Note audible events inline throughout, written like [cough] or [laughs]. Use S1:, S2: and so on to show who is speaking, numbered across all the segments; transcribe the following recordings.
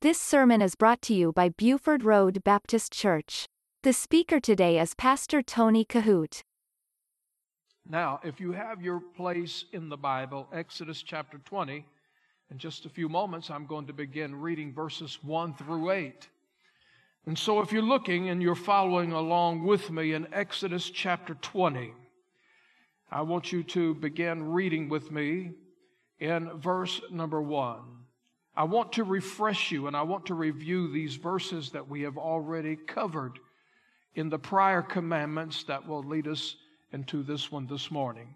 S1: This sermon is brought to you by Buford Road Baptist Church. The speaker today is Pastor Tony Kohout.
S2: Now, if you have your place in the Bible, Exodus chapter 20, in just a few moments, I'm going to begin reading verses 1 through 8. And so, if you're looking and you're following along with me in Exodus chapter 20, I want you to begin reading with me in verse number 1. I want to refresh you and I want to review these verses that we have already covered in the prior commandments that will lead us into this one this morning.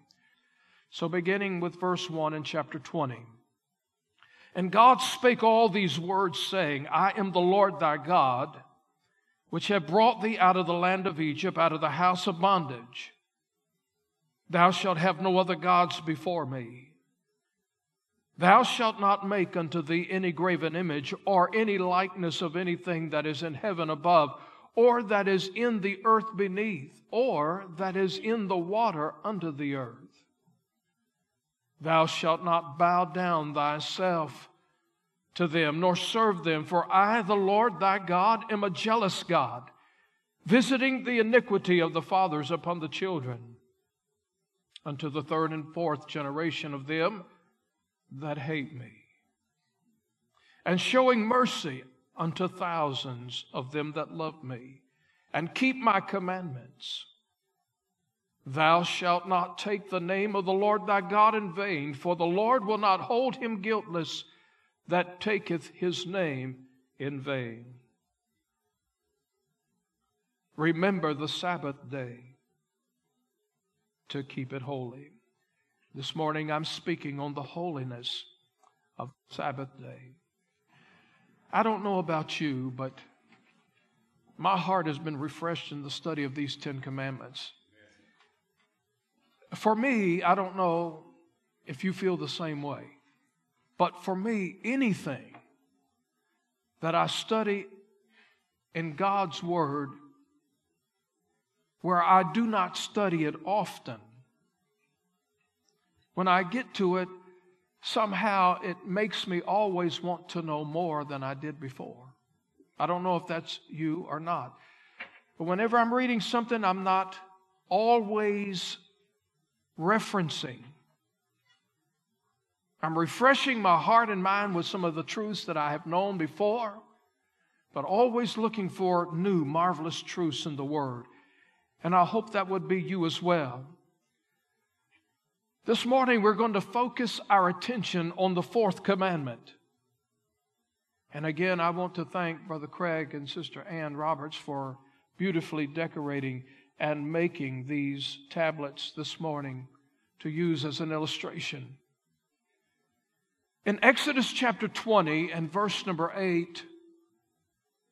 S2: So, beginning with verse 1 in chapter 20. And God spake all these words, saying, I am the Lord thy God, which have brought thee out of the land of Egypt, out of the house of bondage. Thou shalt have no other gods before me. Thou shalt not make unto thee any graven image or any likeness of anything that is in heaven above, or that is in the earth beneath, or that is in the water under the earth. Thou shalt not bow down thyself to them, nor serve them, for I, the Lord thy God, am a jealous God, visiting the iniquity of the fathers upon the children, unto the third and fourth generation of them that hate me, and showing mercy unto thousands of them that love me, and keep my commandments. Thou shalt not take the name of the Lord thy God in vain, for the Lord will not hold him guiltless that taketh his name in vain. Remember the Sabbath day to keep it holy. This morning I'm speaking on the holiness of Sabbath day. I don't know about you, but my heart has been refreshed in the study of these Ten Commandments. For me, I don't know if you feel the same way, but for me, anything that I study in God's Word where I do not study it often when I get to it, somehow it makes me always want to know more than I did before. I don't know if that's you or not. But whenever I'm reading something, I'm not always referencing. I'm refreshing my heart and mind with some of the truths that I have known before, but always looking for new, marvelous truths in the Word. And I hope that would be you as well. This morning, we're going to focus our attention on the fourth commandment. And again, I want to thank Brother Craig and Sister Ann Roberts for beautifully decorating and making these tablets this morning to use as an illustration. In Exodus chapter 20 and verse number 8,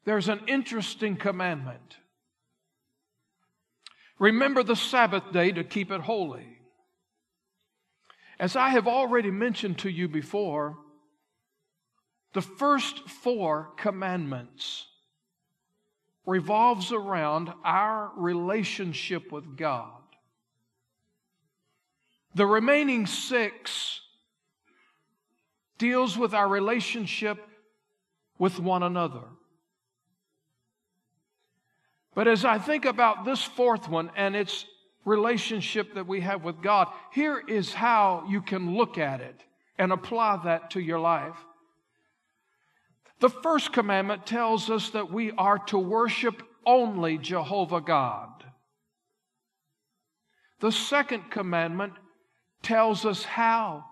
S2: there's an interesting commandment. Remember the Sabbath day to keep it holy. As I have already mentioned to you before, the first four commandments revolves around our relationship with God. The remaining six deals with our relationship with one another. But as I think about this fourth one and its relationship that we have with God, here is how you can look at it and apply that to your life. The first commandment tells us that we are to worship only Jehovah God. The second commandment tells us how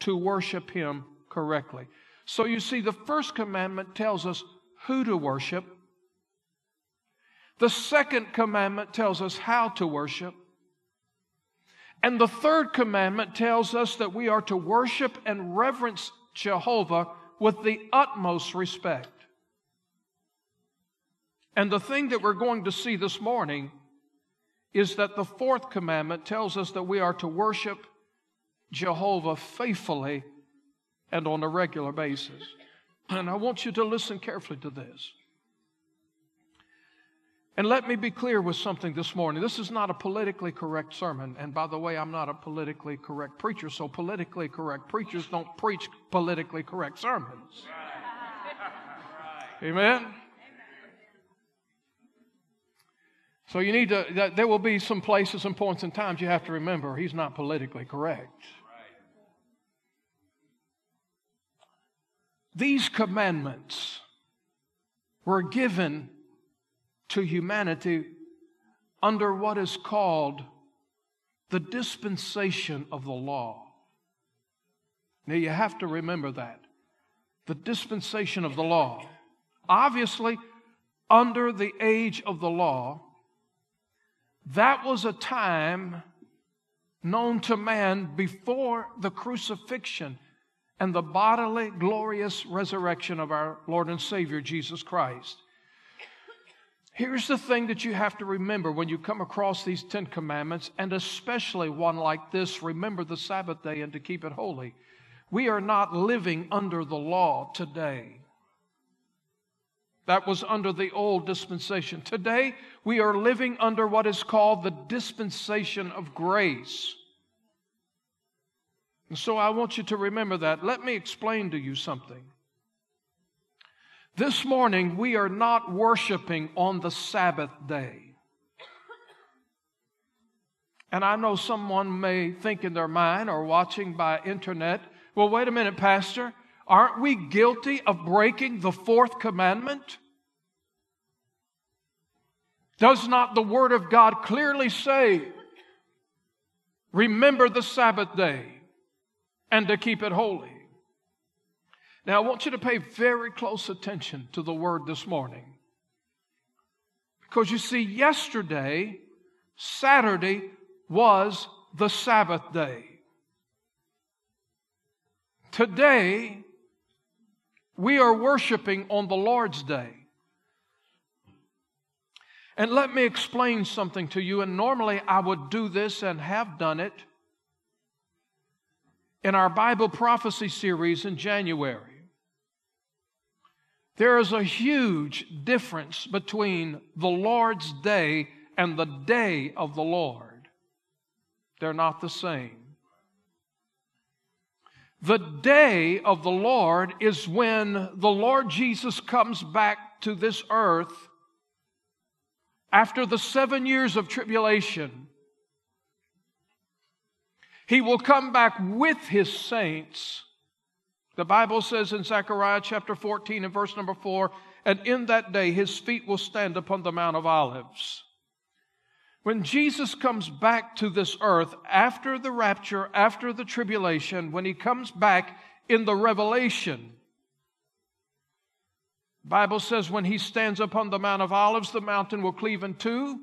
S2: to worship Him correctly. So you see, the first commandment tells us who to worship. The second commandment tells us how to worship. And the third commandment tells us that we are to worship and reverence Jehovah with the utmost respect. And the thing that we're going to see this morning is that the fourth commandment tells us that we are to worship Jehovah faithfully and on a regular basis. And I want you to listen carefully to this. And let me be clear with something this morning. This is not a politically correct sermon. And by the way, I'm not a politically correct preacher, so politically correct preachers don't preach politically correct sermons. Amen. So you need to, there will be some places and points and times you have to remember he's not politically correct. These commandments were given to humanity under what is called the dispensation of the law. Now you have to remember that. The dispensation of the law. Obviously, under the age of the law, that was a time known to man before the crucifixion and the bodily, glorious resurrection of our Lord and Savior Jesus Christ. Here's the thing that you have to remember when you come across these Ten Commandments, and especially one like this remember the Sabbath day and to keep it holy. We are not living under the law today. That was under the old dispensation. Today, we are living under what is called the dispensation of grace. And so I want you to remember that. Let me explain to you something. This morning, we are not worshiping on the Sabbath day. And I know someone may think in their mind or watching by internet, well, wait a minute, Pastor. Aren't we guilty of breaking the fourth commandment? Does not the Word of God clearly say, remember the Sabbath day? and to keep it holy. Now, I want you to pay very close attention to the word this morning. Because you see, yesterday, Saturday, was the Sabbath day. Today, we are worshiping on the Lord's day. And let me explain something to you. And normally I would do this and have done it in our Bible prophecy series in January. There is a huge difference between the Lord's day and the day of the Lord. They're not the same. The day of the Lord is when the Lord Jesus comes back to this earth after the seven years of tribulation he will come back with his saints. The Bible says in Zechariah chapter 14 and verse number 4 and in that day his feet will stand upon the Mount of Olives. When Jesus comes back to this earth after the rapture, after the tribulation, when he comes back in the revelation, Bible says when he stands upon the Mount of Olives, the mountain will cleave in two.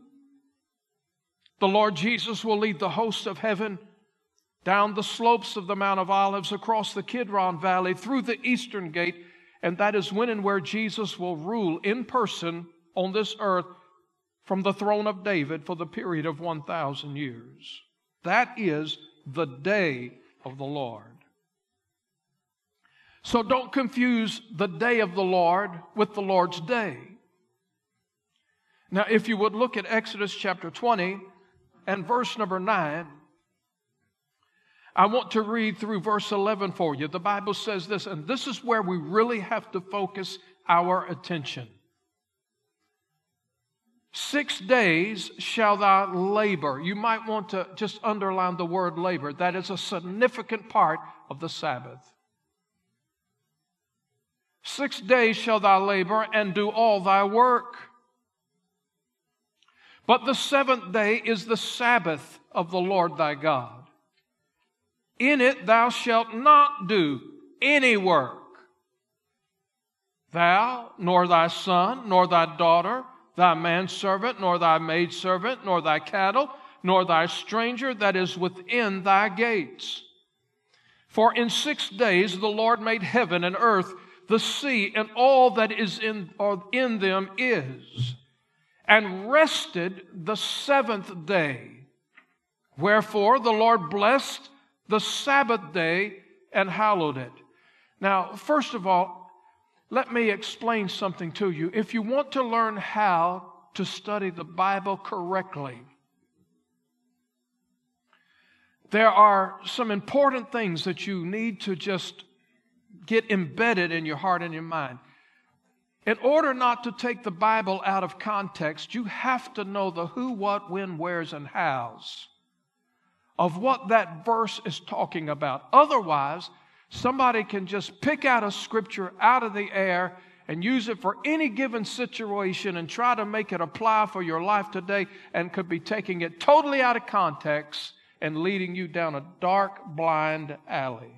S2: The Lord Jesus will lead the hosts of heaven down the slopes of the Mount of Olives, across the Kidron Valley, through the eastern gate, and that is when and where Jesus will rule in person on this earth from the throne of David for the period of 1,000 years. That is the day of the Lord. So don't confuse the day of the Lord with the Lord's day. Now, if you would look at Exodus chapter 20 and verse number 9, I want to read through verse 11 for you. The Bible says this, and this is where we really have to focus our attention. Six days shall thou labor. You might want to just underline the word labor. That is a significant part of the Sabbath. Six days shall thou labor and do all thy work. But the seventh day is the Sabbath of the Lord thy God. In it thou shalt not do any work. Thou, nor thy son, nor thy daughter, thy manservant, nor thy maidservant, nor thy cattle, nor thy stranger that is within thy gates. For in six days the Lord made heaven and earth, the sea, and all that is in, or in them is, and rested the seventh day. Wherefore the Lord blessed the Sabbath day and hallowed it. Now, first of all, let me explain something to you. If you want to learn how to study the Bible correctly, there are some important things that you need to just get embedded in your heart and your mind. In order not to take the Bible out of context, you have to know the who, what, when, where's, and how's of what that verse is talking about. Otherwise, somebody can just pick out a scripture out of the air and use it for any given situation and try to make it apply for your life today and could be taking it totally out of context and leading you down a dark, blind alley.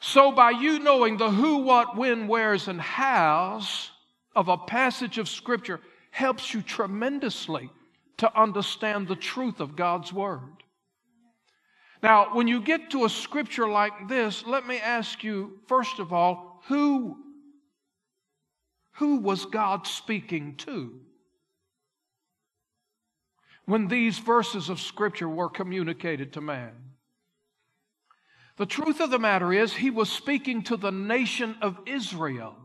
S2: So, by you knowing the who, what, when, where's, and how's of a passage of Scripture helps you tremendously to understand the truth of God's Word. Now, when you get to a scripture like this, let me ask you, first of all, who, who was God speaking to? When these verses of scripture were communicated to man. The truth of the matter is, he was speaking to the nation of Israel.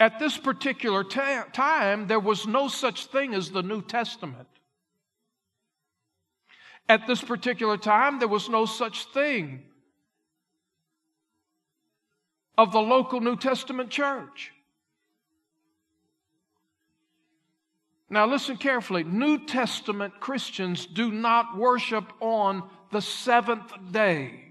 S2: At this particular ta- time, there was no such thing as the New Testament. At this particular time, there was no such thing of the local New Testament church. Now, listen carefully. New Testament Christians do not worship on the seventh day.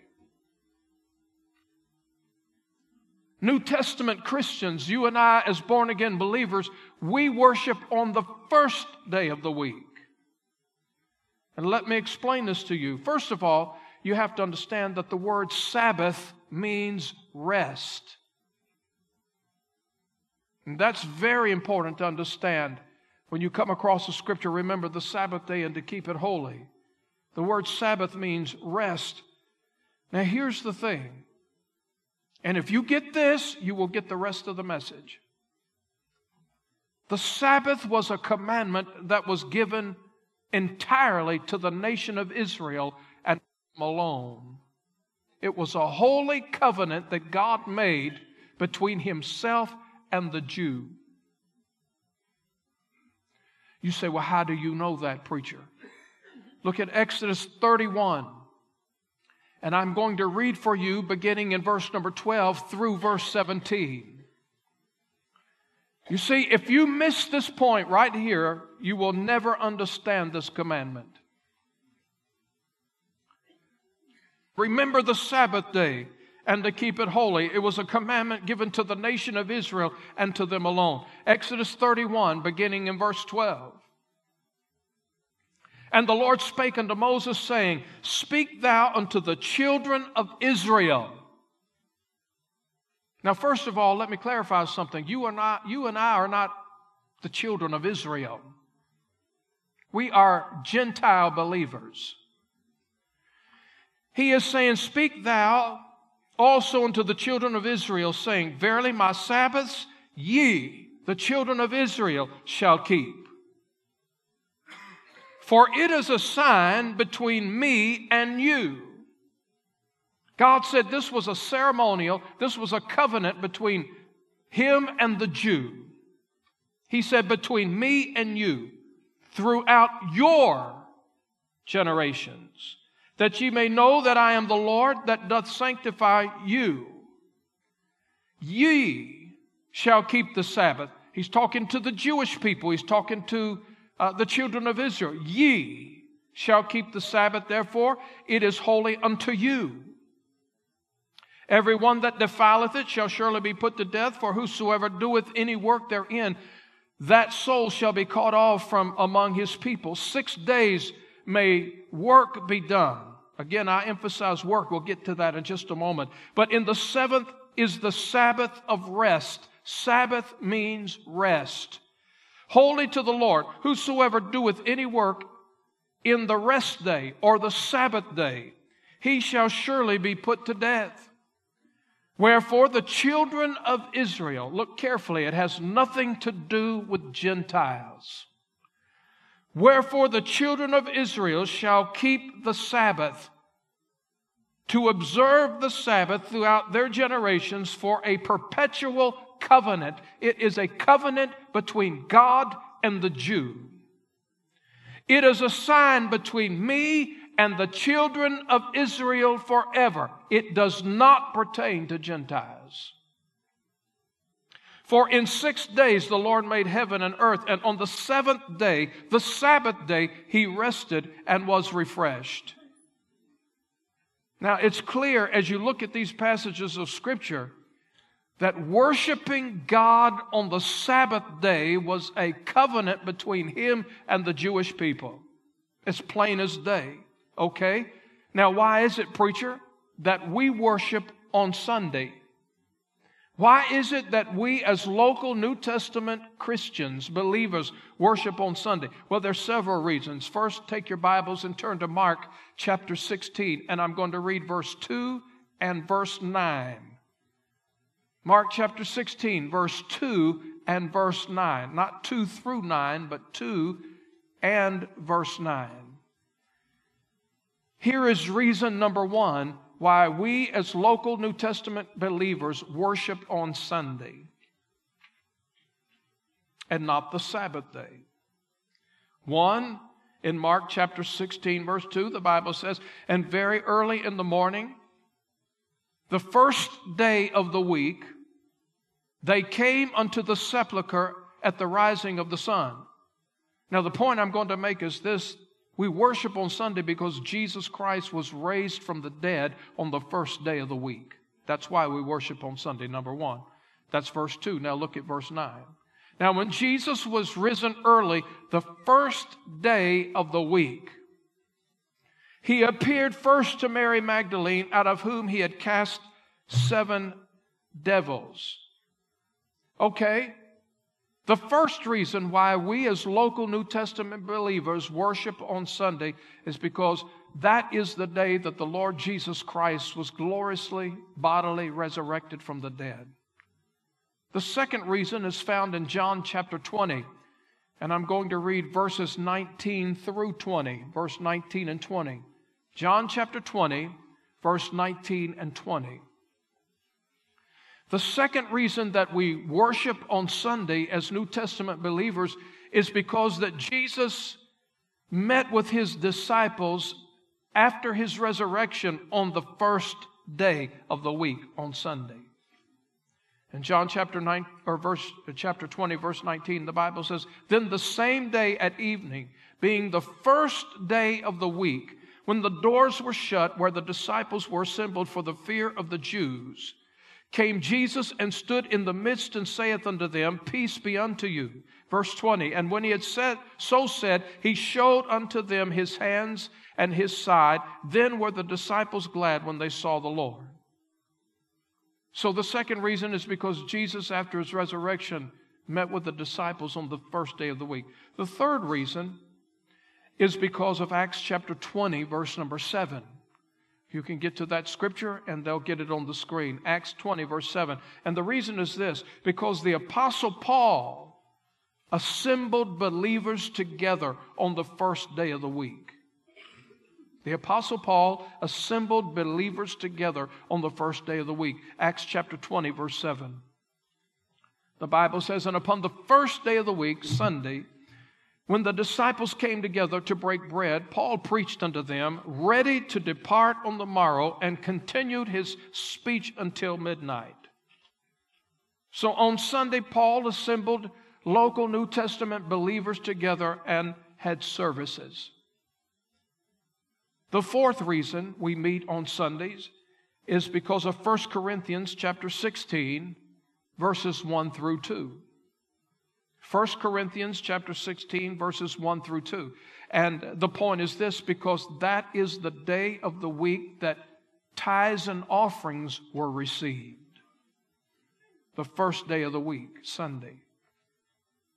S2: New Testament Christians, you and I, as born again believers, we worship on the first day of the week. And let me explain this to you. First of all, you have to understand that the word Sabbath means rest. And that's very important to understand. When you come across a scripture, remember the Sabbath day and to keep it holy. The word Sabbath means rest. Now, here's the thing. And if you get this, you will get the rest of the message. The Sabbath was a commandment that was given entirely to the nation of Israel and alone. It was a holy covenant that God made between Himself and the Jew. You say, well, how do you know that, preacher? Look at Exodus 31. And I'm going to read for you beginning in verse number 12 through verse 17. You see, if you miss this point right here, you will never understand this commandment. Remember the Sabbath day and to keep it holy. It was a commandment given to the nation of Israel and to them alone. Exodus 31, beginning in verse 12. And the Lord spake unto Moses, saying, Speak thou unto the children of Israel now, first of all, let me clarify something. You, are not, you and I are not the children of Israel. We are Gentile believers. He is saying, Speak thou also unto the children of Israel, saying, Verily my Sabbaths ye, the children of Israel, shall keep. For it is a sign between me and you God said this was a ceremonial, this was a covenant between him and the Jew. He said, between me and you, throughout your generations, that ye may know that I am the Lord that doth sanctify you. Ye shall keep the Sabbath. He's talking to the Jewish people, he's talking to uh, the children of Israel. Ye shall keep the Sabbath, therefore, it is holy unto you. Every one that defileth it shall surely be put to death, for whosoever doeth any work therein, that soul shall be cut off from among his people. Six days may work be done. Again, I emphasize work. We'll get to that in just a moment. But in the seventh is the Sabbath of rest. Sabbath means rest. Holy to the Lord. Whosoever doeth any work in the rest day or the Sabbath day, he shall surely be put to death. Wherefore, the children of Israel, look carefully, it has nothing to do with Gentiles. Wherefore, the children of Israel shall keep the Sabbath to observe the Sabbath throughout their generations for a perpetual covenant. It is a covenant between God and the Jew. It is a sign between me and the children of Israel forever. It does not pertain to Gentiles. For in six days the Lord made heaven and earth, and on the seventh day, the Sabbath day, he rested and was refreshed. Now it's clear as you look at these passages of Scripture that worshiping God on the Sabbath day was a covenant between him and the Jewish people. It's plain as day, okay? Now, why is it, preacher, that we worship on Sunday? Why is it that we, as local New Testament Christians, believers, worship on Sunday? Well, there's several reasons. First, take your Bibles and turn to Mark chapter 16, and I'm going to read verse 2 and verse 9. Mark chapter 16, verse 2 and verse 9. Not 2 through 9, but 2 and verse 9. Here is reason number one why we, as local New Testament believers, worship on Sunday and not the Sabbath day. One, in Mark chapter 16, verse 2, the Bible says, And very early in the morning, the first day of the week, they came unto the sepulchre at the rising of the sun. Now, the point I'm going to make is this we worship on Sunday because Jesus Christ was raised from the dead on the first day of the week. That's why we worship on Sunday, number one. That's verse 2. Now look at verse 9. Now, when Jesus was risen early, the first day of the week, he appeared first to Mary Magdalene, out of whom he had cast seven devils. Okay, the first reason why we, as local New Testament believers, worship on Sunday is because that is the day that the Lord Jesus Christ was gloriously, bodily resurrected from the dead. The second reason is found in John chapter 20, and I'm going to read verses 19 through 20, verse 19 and 20. John chapter 20, verse 19 and 20. The second reason that we worship on Sunday as New Testament believers is because that Jesus met with his disciples after his resurrection on the first day of the week on Sunday. In John chapter 9 or verse chapter 20 verse 19 the Bible says then the same day at evening being the first day of the week when the doors were shut where the disciples were assembled for the fear of the Jews came Jesus and stood in the midst and saith unto them, Peace be unto you. Verse 20. And when he had said, so said, he showed unto them his hands and his side. Then were the disciples glad when they saw the Lord. So the second reason is because Jesus, after his resurrection, met with the disciples on the first day of the week. The third reason is because of Acts chapter 20, verse number 7. You can get to that scripture and they'll get it on the screen. Acts 20, verse 7. And the reason is this because the Apostle Paul assembled believers together on the first day of the week. The Apostle Paul assembled believers together on the first day of the week. Acts chapter 20, verse 7. The Bible says, And upon the first day of the week, Sunday, when the disciples came together to break bread, Paul preached unto them, ready to depart on the morrow, and continued his speech until midnight. So on Sunday, Paul assembled local New Testament believers together and had services. The fourth reason we meet on Sundays is because of 1 Corinthians chapter 16 verses 1 through 2. 1 Corinthians chapter 16 verses 1 through 2. And the point is this because that is the day of the week that tithes and offerings were received. The first day of the week, Sunday.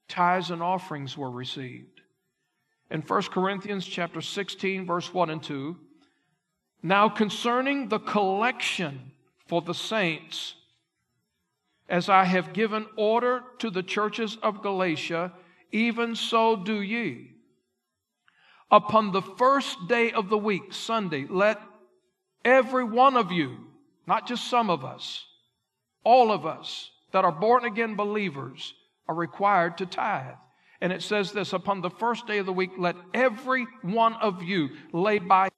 S2: Tithes and offerings were received. In 1 Corinthians chapter 16 verse 1 and 2, now concerning the collection for the saints as I have given order to the churches of Galatia, even so do ye. Upon the first day of the week, Sunday, let every one of you, not just some of us, all of us that are born again believers are required to tithe. And it says this upon the first day of the week, let every one of you lay by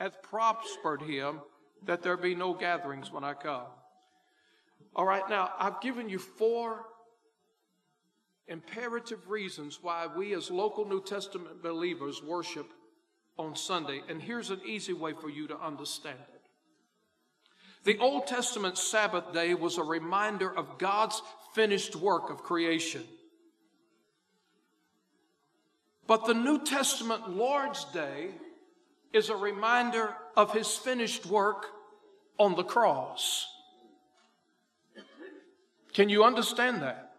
S2: hath prospered him that there be no gatherings when I come. All right, now I've given you four imperative reasons why we as local New Testament believers worship on Sunday. And here's an easy way for you to understand it. The Old Testament Sabbath day was a reminder of God's finished work of creation. But the New Testament Lord's Day is a reminder of his finished work on the cross. Can you understand that?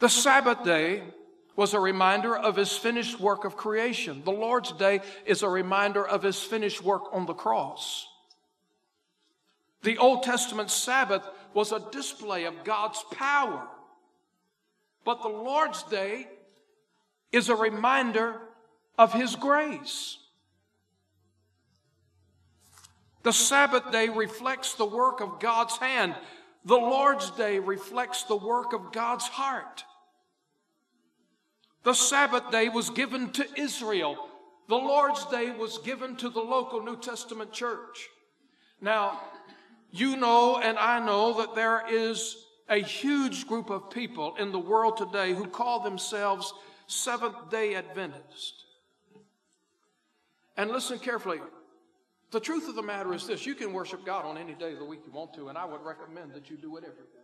S2: The Sabbath day was a reminder of his finished work of creation. The Lord's day is a reminder of his finished work on the cross. The Old Testament Sabbath was a display of God's power. But the Lord's day is a reminder of his grace. The Sabbath day reflects the work of God's hand. The Lord's day reflects the work of God's heart. The Sabbath day was given to Israel. The Lord's day was given to the local New Testament church. Now, you know and I know that there is a huge group of people in the world today who call themselves Seventh day Adventists. And listen carefully. The truth of the matter is this you can worship God on any day of the week you want to, and I would recommend that you do it every day.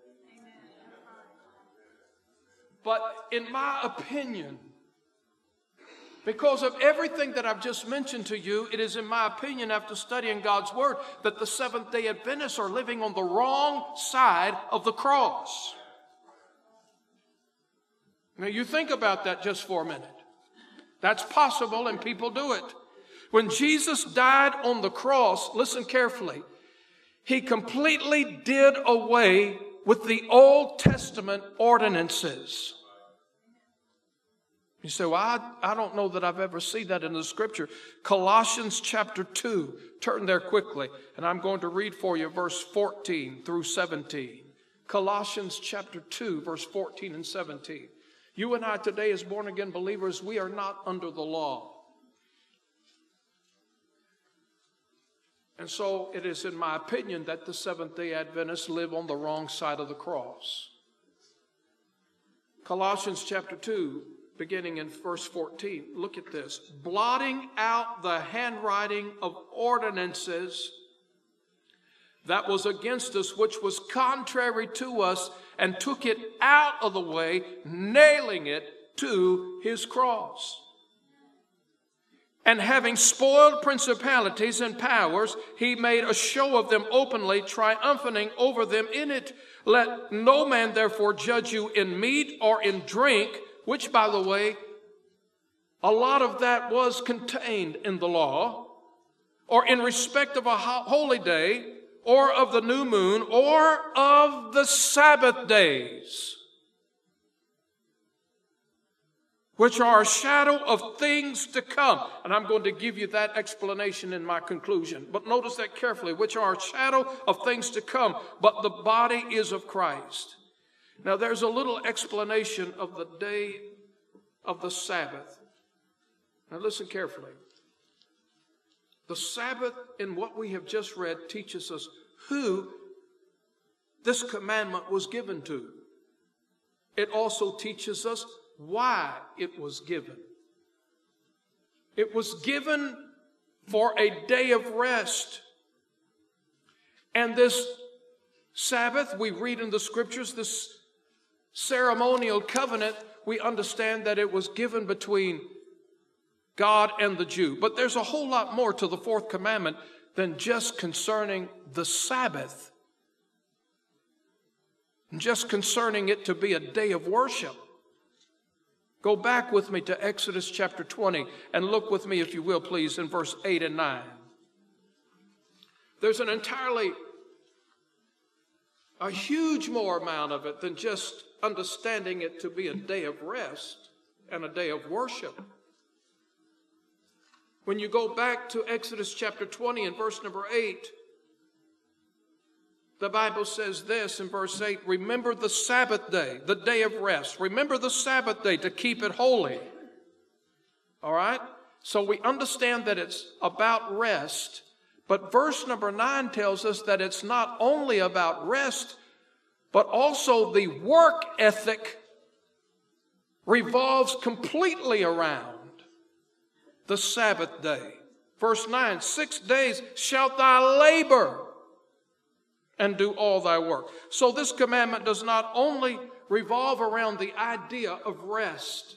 S2: But in my opinion, because of everything that I've just mentioned to you, it is in my opinion, after studying God's Word, that the Seventh day Adventists are living on the wrong side of the cross. Now, you think about that just for a minute. That's possible, and people do it. When Jesus died on the cross, listen carefully, he completely did away with the Old Testament ordinances. You say, Well, I, I don't know that I've ever seen that in the scripture. Colossians chapter 2, turn there quickly, and I'm going to read for you verse 14 through 17. Colossians chapter 2, verse 14 and 17. You and I today, as born again believers, we are not under the law. And so it is, in my opinion, that the Seventh day Adventists live on the wrong side of the cross. Colossians chapter 2, beginning in verse 14. Look at this. Blotting out the handwriting of ordinances that was against us, which was contrary to us, and took it out of the way, nailing it to his cross. And having spoiled principalities and powers, he made a show of them openly, triumphing over them in it. Let no man therefore judge you in meat or in drink, which, by the way, a lot of that was contained in the law, or in respect of a holy day, or of the new moon, or of the Sabbath days which are a shadow of things to come. And I'm going to give you that explanation in my conclusion. But notice that carefully, which are a shadow of things to come, but the body is of Christ. Now, there's a little explanation of the day of the Sabbath. Now, listen carefully. The Sabbath, in what we have just read, teaches us who this commandment was given to. It also teaches us why it was given. It was given for a day of rest. And this Sabbath, we read in the scriptures, this ceremonial covenant, we understand that it was given between God and the Jew. But there's a whole lot more to the fourth commandment than just concerning the Sabbath, just concerning it to be a day of worship. Go back with me to Exodus chapter 20 and look with me, if you will, please, in verse 8 and 9. There's an entirely, a huge more amount of it than just understanding it to be a day of rest and a day of worship. When you go back to Exodus chapter 20 and verse number 8, the Bible says this in verse 8 Remember the Sabbath day, the day of rest. Remember the Sabbath day to keep it holy. All right? So we understand that it's about rest, but verse number nine tells us that it's not only about rest, but also the work ethic revolves completely around the Sabbath day. Verse 9 Six days shalt thou labor and do all thy work. So this commandment does not only revolve around the idea of rest,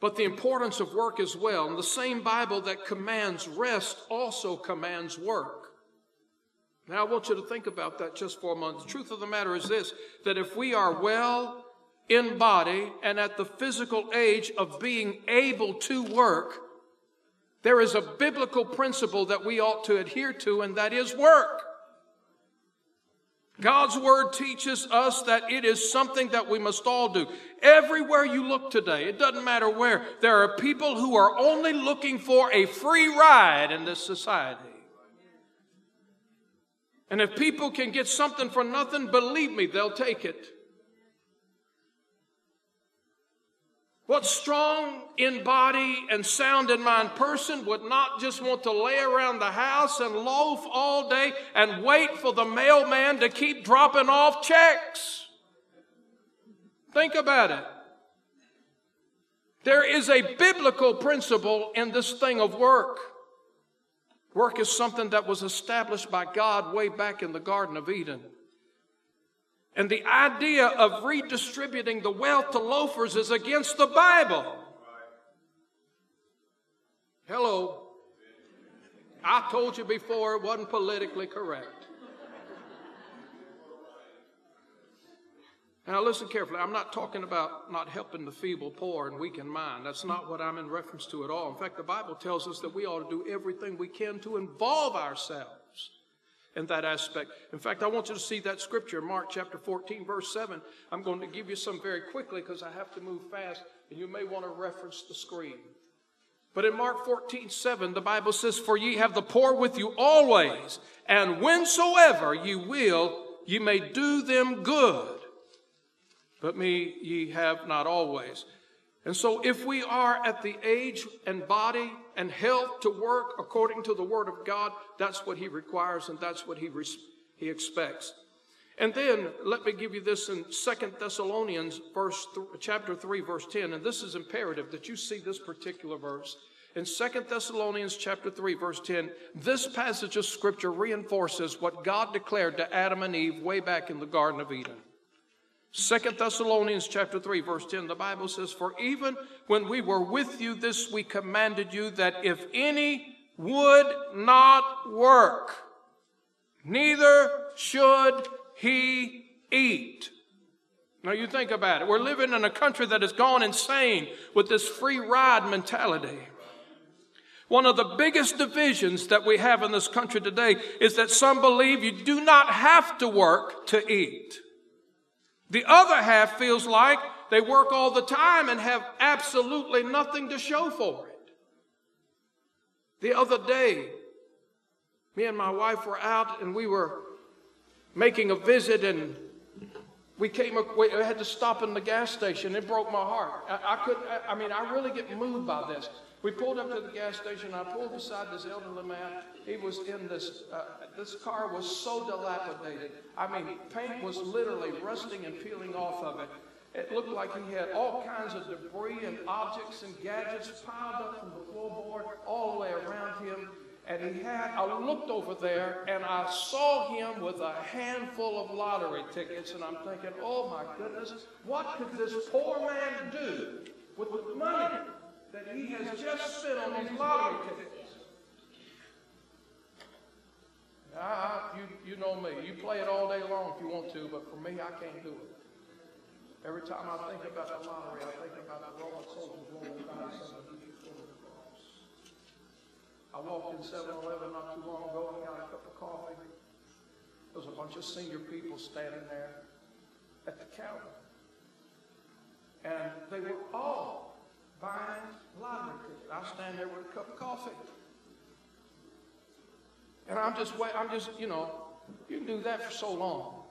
S2: but the importance of work as well. And the same Bible that commands rest also commands work. Now, I want you to think about that just for a moment. The truth of the matter is this that if we are well in body and at the physical age of being able to work, there is a biblical principle that we ought to adhere to, and that is work. God's word teaches us that it is something that we must all do. Everywhere you look today, it doesn't matter where, there are people who are only looking for a free ride in this society. And if people can get something for nothing, believe me, they'll take it. What strong in body and sound in mind person would not just want to lay around the house and loaf all day and wait for the mailman to keep dropping off checks? Think about it. There is a biblical principle in this thing of work. Work is something that was established by God way back in the Garden of Eden. And the idea of redistributing the wealth to loafers is against the Bible. Hello. I told you before it wasn't politically correct. Now, listen carefully. I'm not talking about not helping the feeble, poor, and weak in mind. That's not what I'm in reference to at all. In fact, the Bible tells us that we ought to do everything we can to involve ourselves in that aspect. In fact, I want you to see that scripture, Mark chapter 14, verse 7. I'm going to give you some very quickly because I have to move fast, and you may want to reference the screen. But in Mark 14, 7, the Bible says, For ye have the poor with you always, and whensoever ye will, ye may do them good. But me ye have not always. And so, if we are at the age and body and health to work according to the Word of God, that's what He requires and that's what He, res- he expects. And then let me give you this in Second Thessalonians verse th- chapter 3 verse 10 and this is imperative that you see this particular verse. In Second Thessalonians chapter 3 verse 10, this passage of scripture reinforces what God declared to Adam and Eve way back in the garden of Eden. Second Thessalonians chapter 3 verse 10 the Bible says for even when we were with you this we commanded you that if any would not work neither should he eat. Now you think about it. We're living in a country that has gone insane with this free ride mentality. One of the biggest divisions that we have in this country today is that some believe you do not have to work to eat. The other half feels like they work all the time and have absolutely nothing to show for it. The other day, me and my wife were out and we were making a visit and we came, we had to stop in the gas station. It broke my heart. I, I couldn't, I, I mean, I really get moved by this. We pulled up to the gas station. I pulled beside this elderly man. He was in this, uh, this car was so dilapidated. I mean, paint was literally rusting and peeling off of it. It looked like he had all kinds of debris and objects and gadgets piled up from the floorboard all the way around him. And he had, I looked over there and I saw him with a handful of lottery tickets. And I'm thinking, oh my goodness, what could this poor man do with the money that he has just spent on these lottery tickets. I, you, you know me. You play it all day long if you want to, but for me, I can't do it. Every time I think about the lottery, I think about the Roman soldiers rolling by some of the cross. I walked in 7-Eleven not too long ago and got a cup of coffee. There was a bunch of senior people standing there at the counter. And they were all buying lottery tickets. I stand there with a cup of coffee. And I'm just wait, I'm just, you know, you can do that for so long.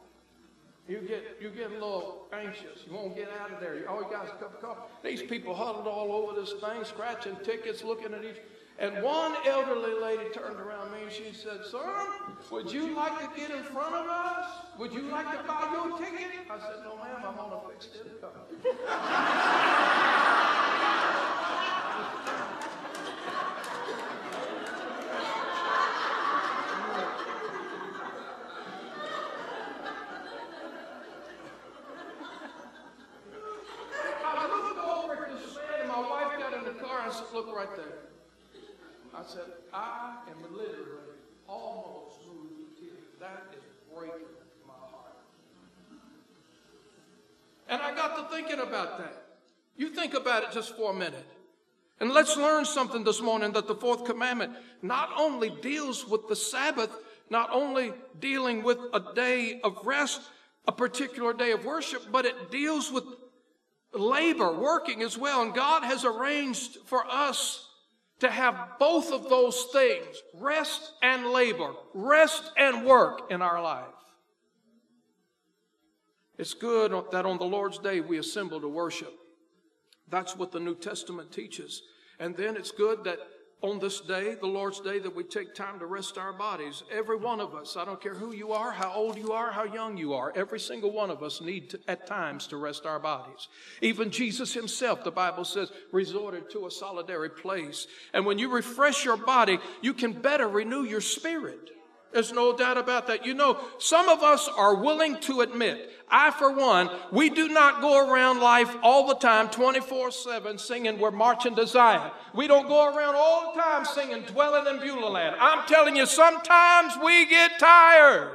S2: You get you get a little anxious. You won't get out of there. You got a cup of coffee. These people huddled all over this thing, scratching tickets, looking at each. And one elderly lady turned around me and she said, Sir, would you like to get in front of us? Would you like to buy your ticket? I said, No, ma'am, I'm on a fixed income. [laughs] look right there. I said, I am literally almost moved to tears. That is breaking my heart. And I got to thinking about that. You think about it just for a minute. And let's learn something this morning that the fourth commandment not only deals with the Sabbath, not only dealing with a day of rest, a particular day of worship, but it deals with labor, working as well. And God has arranged for us to have both of those things rest and labor, rest and work in our life. It's good that on the Lord's day we assemble to worship. That's what the New Testament teaches. And then it's good that on this day, the Lord's day, that we take time to rest our bodies. Every one of us, I don't care who you are, how old you are, how young you are, every single one of us need to, at times to rest our bodies. Even Jesus himself, the Bible says, resorted to a solitary place. And when you refresh your body, you can better renew your spirit. There's no doubt about that. You know, some of us are willing to admit, I, for one, we do not go around life all the time, 24 7, singing, We're marching to Zion. We don't go around all the time singing, Dwelling in Beulah land. I'm telling you, sometimes we get tired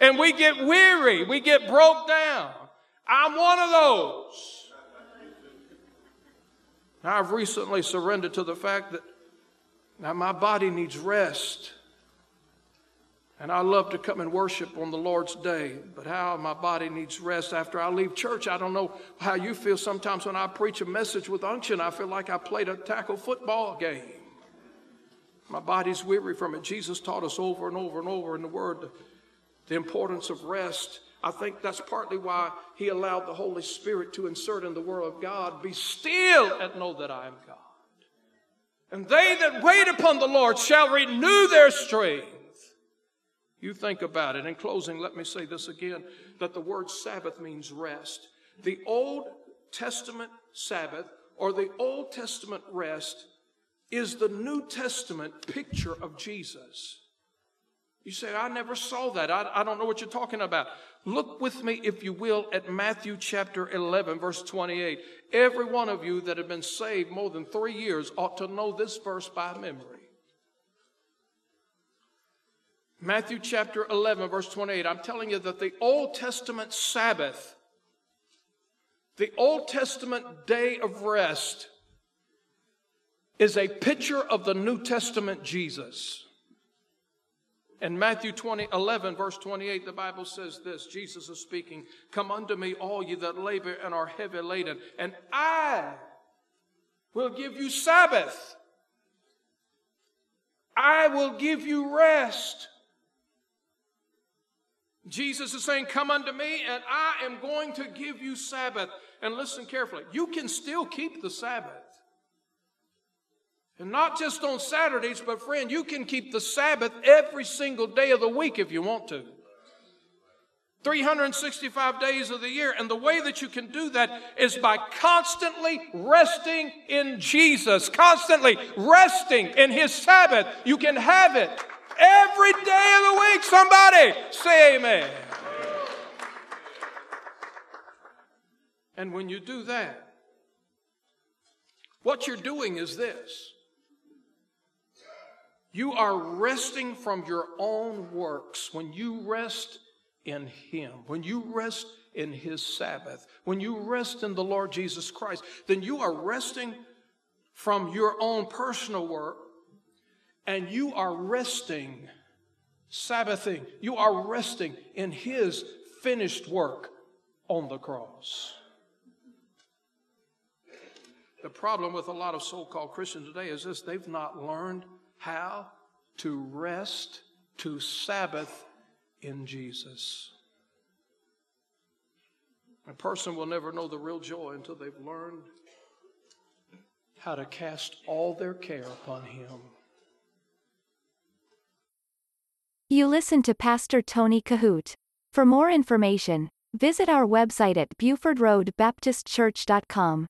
S2: and we get weary, we get broke down. I'm one of those. I've recently surrendered to the fact that now my body needs rest. And I love to come and worship on the Lord's day, but how my body needs rest after I leave church. I don't know how you feel sometimes when I preach a message with unction. I feel like I played a tackle football game. My body's weary from it. Jesus taught us over and over and over in the Word the importance of rest. I think that's partly why He allowed the Holy Spirit to insert in the Word of God, Be still and know that I am God. And they that wait upon the Lord shall renew their strength. You think about it. In closing, let me say this again that the word Sabbath means rest. The Old Testament Sabbath or the Old Testament rest is the New Testament picture of Jesus. You say, I never saw that. I, I don't know what you're talking about. Look with me, if you will, at Matthew chapter 11, verse 28. Every one of you that have been saved more than three years ought to know this verse by memory. Matthew chapter 11, verse 28. I'm telling you that the Old Testament Sabbath, the Old Testament day of rest, is a picture of the New Testament Jesus. In Matthew 20, 11, verse 28, the Bible says this Jesus is speaking, Come unto me, all you that labor and are heavy laden, and I will give you Sabbath. I will give you rest. Jesus is saying, Come unto me, and I am going to give you Sabbath. And listen carefully. You can still keep the Sabbath. And not just on Saturdays, but friend, you can keep the Sabbath every single day of the week if you want to. 365 days of the year. And the way that you can do that is by constantly resting in Jesus, constantly resting in His Sabbath. You can have it every day of the week. Somebody say amen. And when you do that, what you're doing is this you are resting from your own works. When you rest in Him, when you rest in His Sabbath, when you rest in the Lord Jesus Christ, then you are resting from your own personal work and you are resting, Sabbathing, you are resting in His finished work on the cross. The problem with a lot of so called Christians today is this they've not learned how to rest, to Sabbath in Jesus. A person will never know the real joy until they've learned how to cast all their care upon Him.
S1: You listen to Pastor Tony Kohout. For more information, visit our website at BufordRoadBaptistChurch.com.